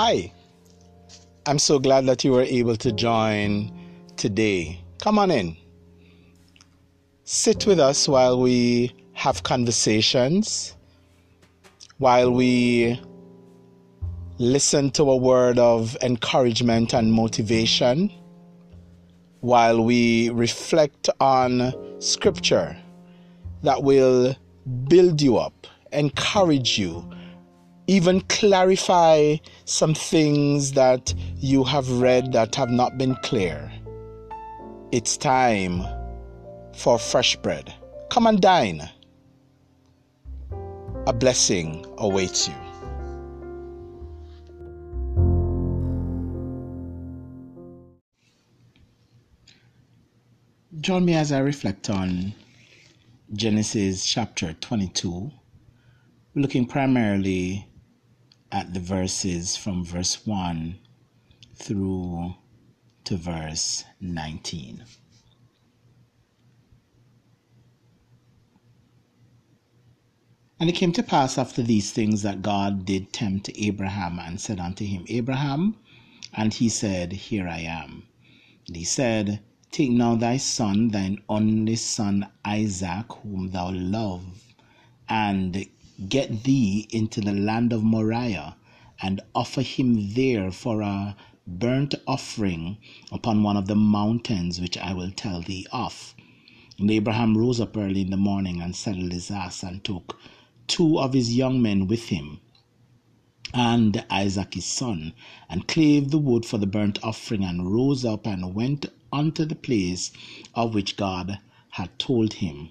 Hi, I'm so glad that you were able to join today. Come on in. Sit with us while we have conversations, while we listen to a word of encouragement and motivation, while we reflect on scripture that will build you up, encourage you even clarify some things that you have read that have not been clear. It's time for fresh bread. Come and dine. A blessing awaits you. Join me as I reflect on Genesis chapter 22, looking primarily at the verses from verse 1 through to verse 19. And it came to pass after these things that God did tempt Abraham and said unto him, Abraham, and he said, Here I am. And he said, Take now thy son, thine only son Isaac, whom thou love, and Get thee into the land of Moriah, and offer him there for a burnt offering upon one of the mountains which I will tell thee of. And Abraham rose up early in the morning and saddled his ass and took two of his young men with him and Isaac his son, and clave the wood for the burnt offering, and rose up and went unto the place of which God had told him.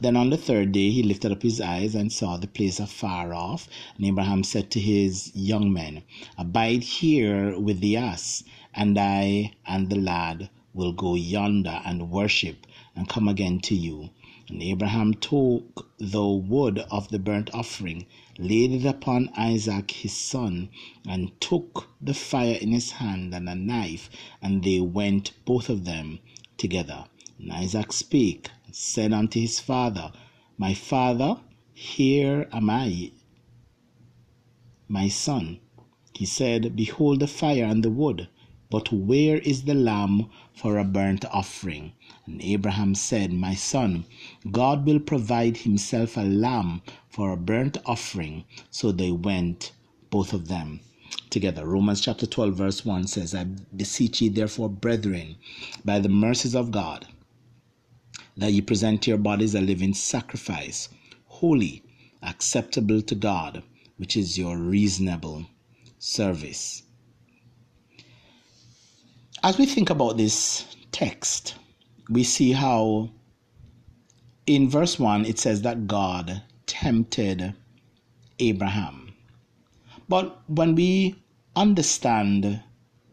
Then on the third day he lifted up his eyes and saw the place afar off. And Abraham said to his young men, Abide here with the ass, and I and the lad will go yonder and worship, and come again to you. And Abraham took the wood of the burnt offering, laid it upon Isaac his son, and took the fire in his hand and a knife, and they went both of them together. And Isaac spake said unto his father, My father, here am I, my son. He said, Behold the fire and the wood, but where is the lamb for a burnt offering? And Abraham said, My son, God will provide himself a lamb for a burnt offering. So they went, both of them together. Romans chapter 12, verse 1 says, I beseech ye therefore, brethren, by the mercies of God, that ye present your bodies a living sacrifice, holy, acceptable to God, which is your reasonable service. As we think about this text, we see how in verse 1 it says that God tempted Abraham. But when we understand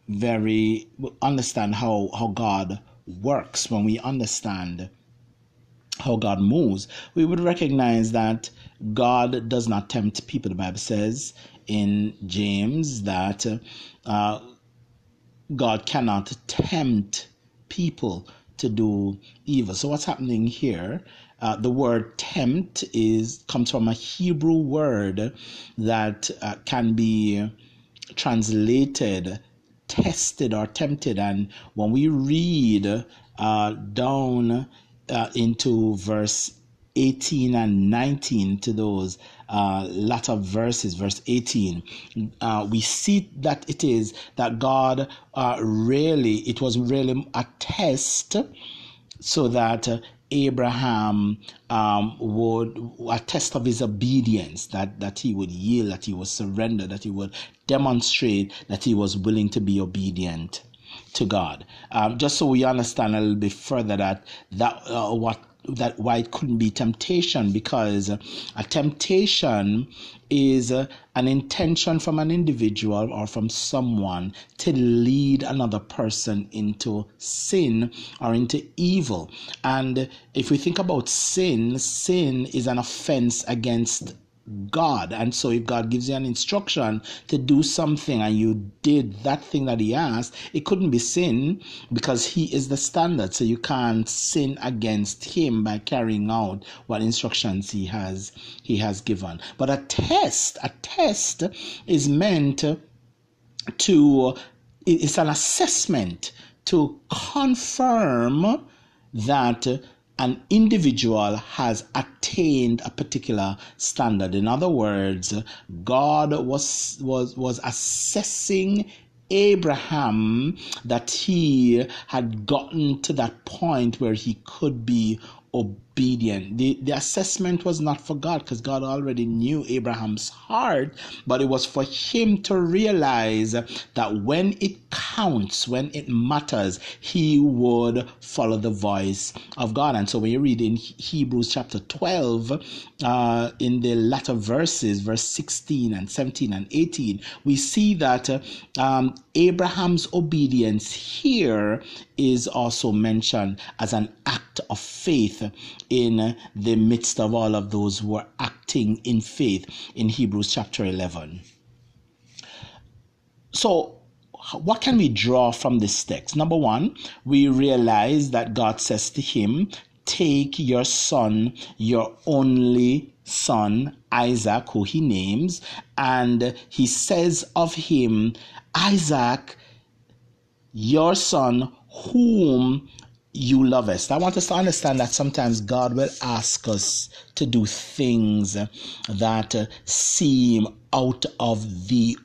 very understand how, how God works, when we understand how God moves, we would recognize that God does not tempt people. The Bible says in James that uh, God cannot tempt people to do evil. So what's happening here? Uh, the word tempt is comes from a Hebrew word that uh, can be translated tested or tempted. And when we read uh, down uh, into verse 18 and 19 to those uh, latter verses, verse 18, uh, we see that it is that God uh, really, it was really a test so that uh, Abraham um, would a test of his obedience that that he would yield, that he would surrender, that he would demonstrate that he was willing to be obedient to God. Um, just so we understand a little bit further that that uh, what that why it couldn't be temptation because a temptation is uh, an intention from an individual or from someone to lead another person into sin or into evil and if we think about sin sin is an offense against God. And so if God gives you an instruction to do something and you did that thing that he asked, it couldn't be sin because he is the standard. So you can't sin against him by carrying out what instructions he has he has given. But a test, a test is meant to it's an assessment to confirm that an individual has attained a particular standard. In other words, God was was was assessing Abraham that he had gotten to that point where he could be obedient. The, the assessment was not for God because God already knew Abraham's heart, but it was for him to realize that when it counts, when it matters, he would follow the voice of God. And so when you read in Hebrews chapter 12, uh, in the latter verses, verse 16 and 17 and 18, we see that um, Abraham's obedience here is also mentioned as an act of faith in the midst of all of those who are acting in faith in Hebrews chapter 11. So, what can we draw from this text? Number one, we realize that God says to him, Take your son, your only son, Isaac, who he names, and he says of him, Isaac, your son, whom you lovest. I want us to understand that sometimes God will ask us to do things that seem out of the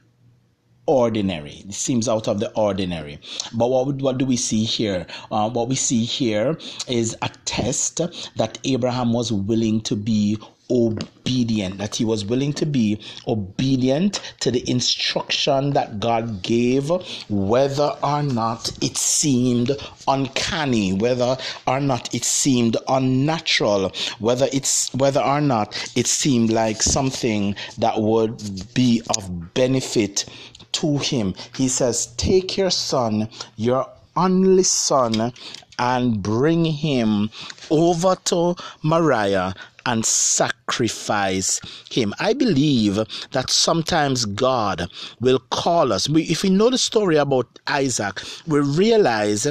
ordinary. It seems out of the ordinary. But what, what do we see here? Uh, what we see here is a test that Abraham was willing to be obedient, that he was willing to be obedient to the instruction that God gave, whether or not it seemed uncanny, whether or not it seemed unnatural, whether it's whether or not it seemed like something that would be of benefit to him. He says, Take your son, your only son, and bring him over to Moriah and sacrifice him. I believe that sometimes God will call us. If we know the story about Isaac, we realize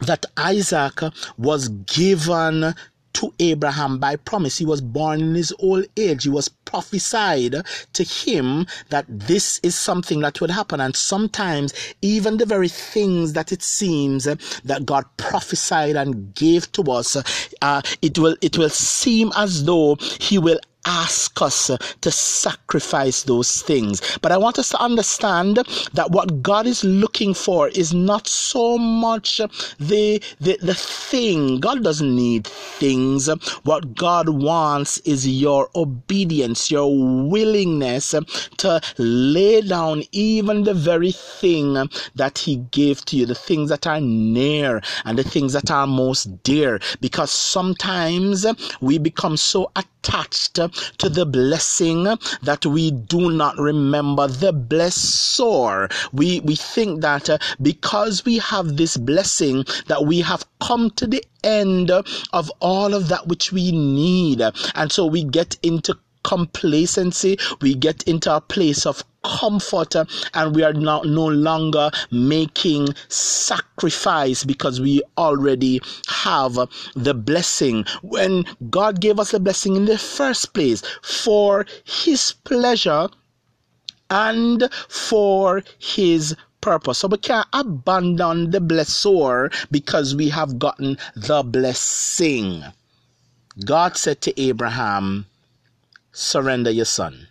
that Isaac was given to Abraham by promise. He was born in his old age. He was prophesied to him that this is something that would happen. And sometimes, even the very things that it seems that God prophesied and gave to us, uh, it will it will seem as though He will ask us to sacrifice those things. But I want us to understand that what God is looking for is not so much the, the, the thing. God doesn't need things. What God wants is your obedience, your willingness to lay down even the very thing that He gave to you, the things that are near and the things that are most dear. Because sometimes we become so attached to the blessing that we do not remember the blessor. We, we think that uh, because we have this blessing that we have come to the end of all of that which we need. And so we get into complacency, we get into a place of comfort and we are now no longer making sacrifice because we already have the blessing when God gave us the blessing in the first place for his pleasure and for his purpose. So we can't abandon the blessor because we have gotten the blessing. God said to Abraham, surrender your son.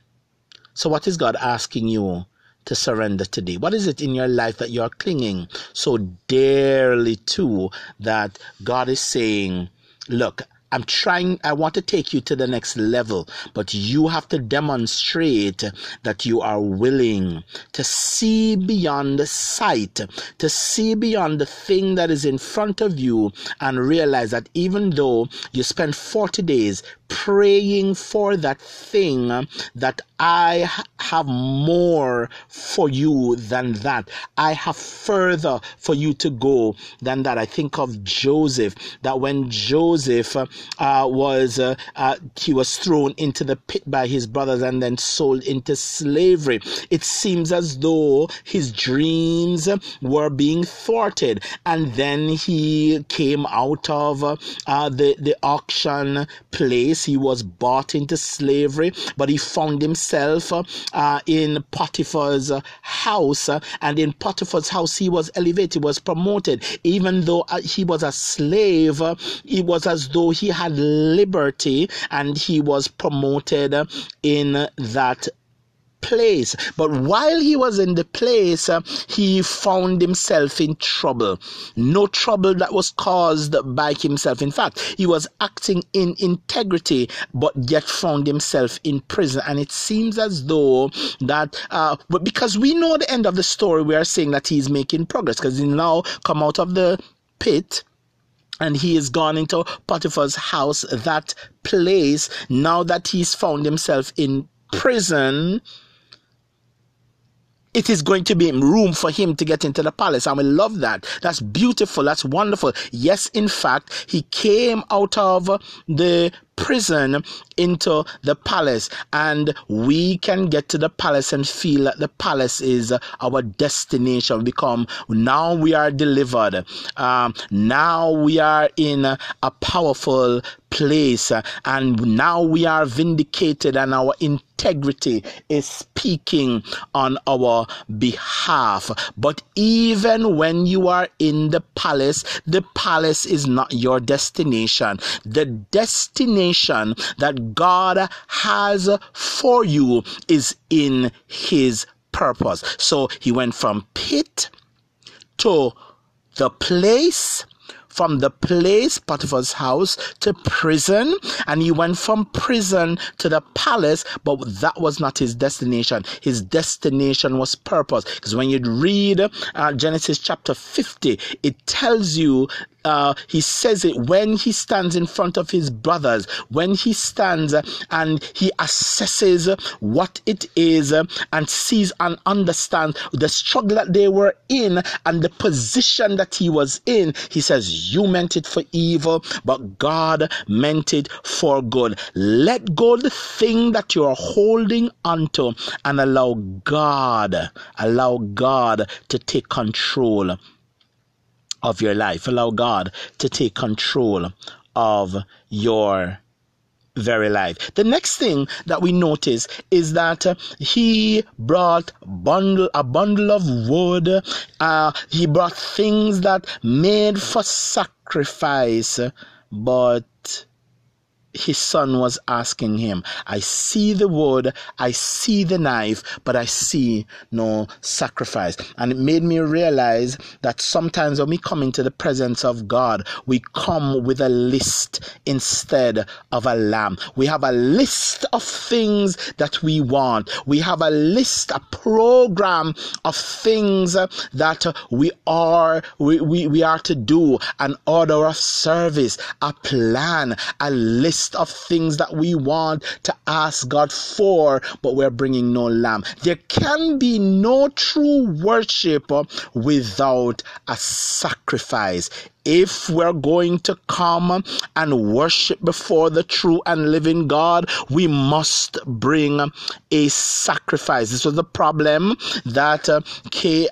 So, what is God asking you to surrender today? What is it in your life that you're clinging so dearly to that God is saying, Look, I'm trying, I want to take you to the next level, but you have to demonstrate that you are willing to see beyond the sight, to see beyond the thing that is in front of you and realize that even though you spend 40 days praying for that thing that I have more for you than that. I have further for you to go than that. I think of Joseph, that when Joseph uh, was uh, uh, he was thrown into the pit by his brothers and then sold into slavery. It seems as though his dreams were being thwarted, and then he came out of uh, the the auction place. He was bought into slavery, but he found himself uh, in Potiphar's house, and in Potiphar's house he was elevated, was promoted, even though uh, he was a slave. It was as though he had liberty, and he was promoted in that place. But while he was in the place, uh, he found himself in trouble. No trouble that was caused by himself. In fact, he was acting in integrity, but yet found himself in prison. And it seems as though that, uh, but because we know the end of the story, we are saying that he's making progress because he now come out of the pit and he is gone into Potiphar's house, that place, now that he's found himself in prison it is going to be room for him to get into the palace. And we love that. That's beautiful. That's wonderful. Yes, in fact, he came out of the prison into the palace and we can get to the palace and feel that the palace is our destination. Become now we are delivered. Um, now we are in a powerful place and now we are vindicated and our integrity is speaking on our behalf. But even when you are in the palace the palace is not your destination. The destination destination that God has for you is in His purpose. So he went from pit to the place from the place, Potiphar's house, to prison, and he went from prison to the palace, but that was not his destination. His destination was purpose. Because when you read uh, Genesis chapter 50, it tells you uh, he says it when he stands in front of his brothers, when he stands and he assesses what it is and sees and understands the struggle that they were in and the position that he was in. He says, You meant it for evil, but God meant it for good. Let go the thing that you're holding onto and allow God, allow God to take control of your life. Allow God to take control of your very life. The next thing that we notice is that uh, he brought bundle a bundle of wood. Uh, he brought things that made for sacrifice, but his son was asking him, I see the wood, I see the knife, but I see no sacrifice. And it made me realize that sometimes when we come into the presence of God, we come with a list instead of a lamb. We have a list of things that we want. We have a list, a program of things that we are, we, we, we are to do, an order of service, a plan, a list list of things that we want to ask God for, but we're bringing no lamb. There can be no true worship without a sacrifice if we're going to come and worship before the true and living God, we must bring a sacrifice. This was the problem that uh,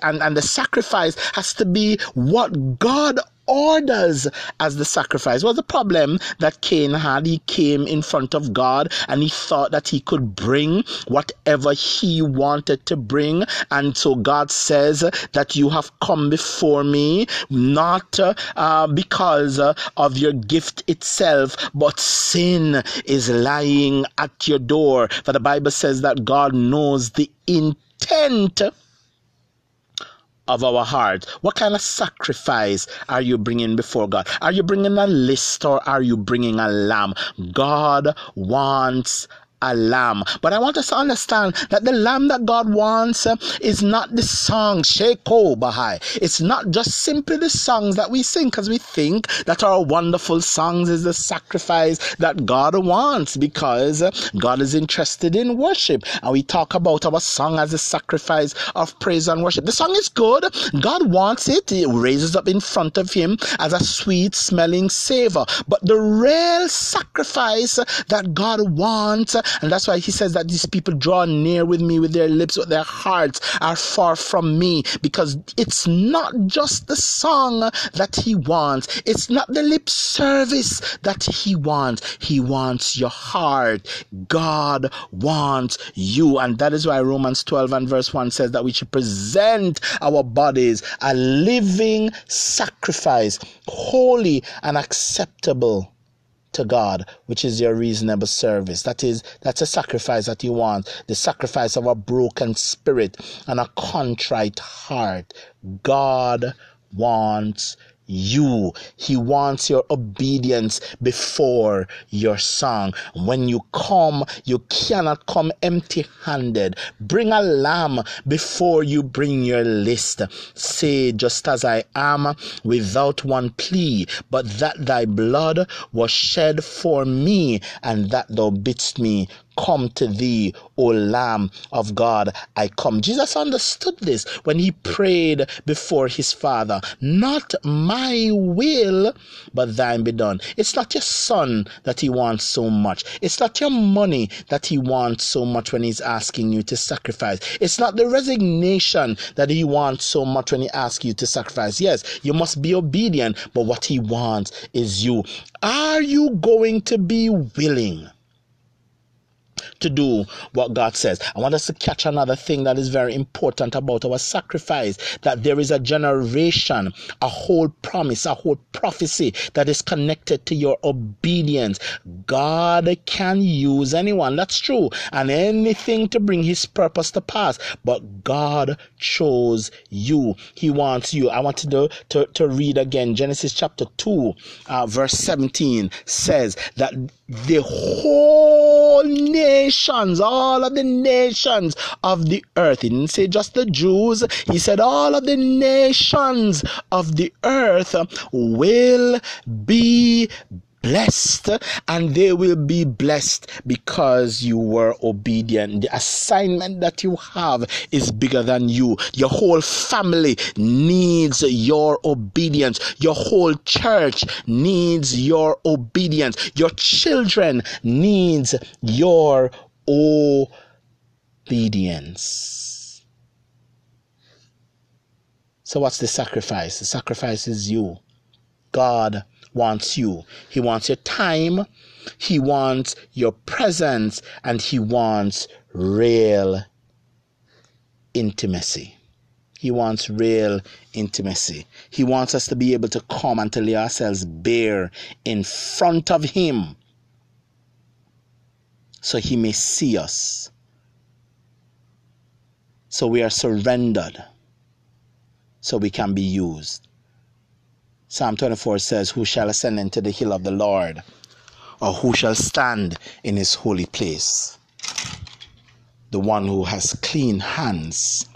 and, and the sacrifice has to be what God orders as the sacrifice. Was the problem that Cain had? He came in front of God and he thought that he could bring whatever he wanted to bring. And so God says that you have come before me not uh, because of your gift itself, but sin is lying at your door. For the Bible says that God knows the intent of our heart. What kind of sacrifice are you bringing before God? Are you bringing a list or are you bringing a lamb? God wants a lamb. But I want us to understand that the lamb that God wants uh, is not the song, Sheko Bahai. It's not just simply the songs that we sing because we think that our wonderful songs is the sacrifice that God wants because uh, God is interested in worship. And we talk about our song as a sacrifice of praise and worship. The song is good. God wants it. It raises up in front of Him as a sweet smelling savor. But the real sacrifice that God wants, and that's why He says that these people draw near with me with their lips, but their hearts are far from me because it's not just the song that He wants, it's not the lip service that He wants. He wants your heart. God wants you. And that is why Romans 12 and verse 1 says that we should present our bodies a living sacrifice, holy and acceptable to God, which is your reasonable service. That is, that's a sacrifice that you want. The sacrifice of a broken spirit and a contrite heart. God wants you. He wants your obedience before your song. When you come, you cannot come empty handed. Bring a lamb before you bring your list. Say, just as I am, without one plea, but that thy blood was shed for me, and that thou bidst me come to thee, O Lamb of God, I come. Jesus understood this when he prayed before his Father. Not my will, but thine be done. It's not your son that he wants so much. It's not your money that he wants so much when he's asking you to sacrifice. It's not the resignation that he wants so much when he asks you to sacrifice. Yes, you must be obedient, but what he wants is you. Are you going to be willing? To do what God says. I want us to catch another thing that is very important about our sacrifice that there is a generation, a whole promise, a whole prophecy that is connected to your obedience. God can use anyone, that's true, and anything to bring his purpose to pass, but God chose you. He wants you. I want to, to, to read again Genesis chapter 2, uh, verse 17 says that the whole nations, all of the nations of the earth. He didn't say just the Jews, he said all of the nations of the earth will be blessed and they will be blessed because you were obedient. The assignment that you have is bigger than you. Your whole family needs your obedience. Your whole church needs your obedience. Your children needs your obedience. So what's the sacrifice? The sacrifice is you. God wants you. He wants your time, He wants your presence, and He wants real intimacy. He wants real intimacy. He wants us to be able to come and to lay ourselves bare in front of Him so He may see us. So we are surrendered so we can be used. Psalm 24 says, Who shall ascend into the hill of the Lord? Or who shall stand in his holy place? The one who has clean hands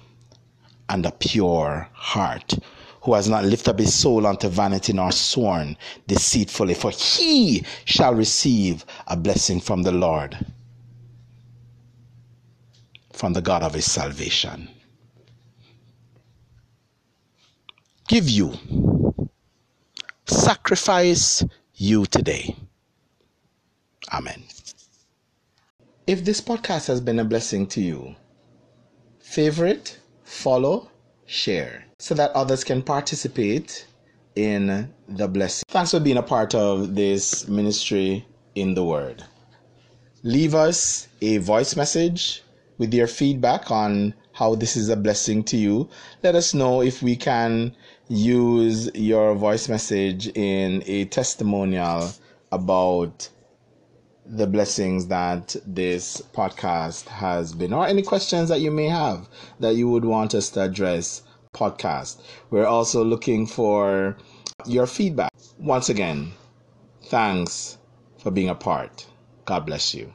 and a pure heart, who has not lifted up his soul unto vanity nor sworn deceitfully, for he shall receive a blessing from the Lord, from the God of his salvation. Give you sacrifice you today. Amen. If this podcast has been a blessing to you, favorite, follow, share so that others can participate in the blessing. Thanks for being a part of this ministry in the Word. Leave us a voice message with your feedback on how this is a blessing to you. Let us know if we can use your voice message in a testimonial about the blessings that this podcast has been, or any questions that you may have that you would want us to address. Podcast. We're also looking for your feedback. Once again, thanks for being a part. God bless you.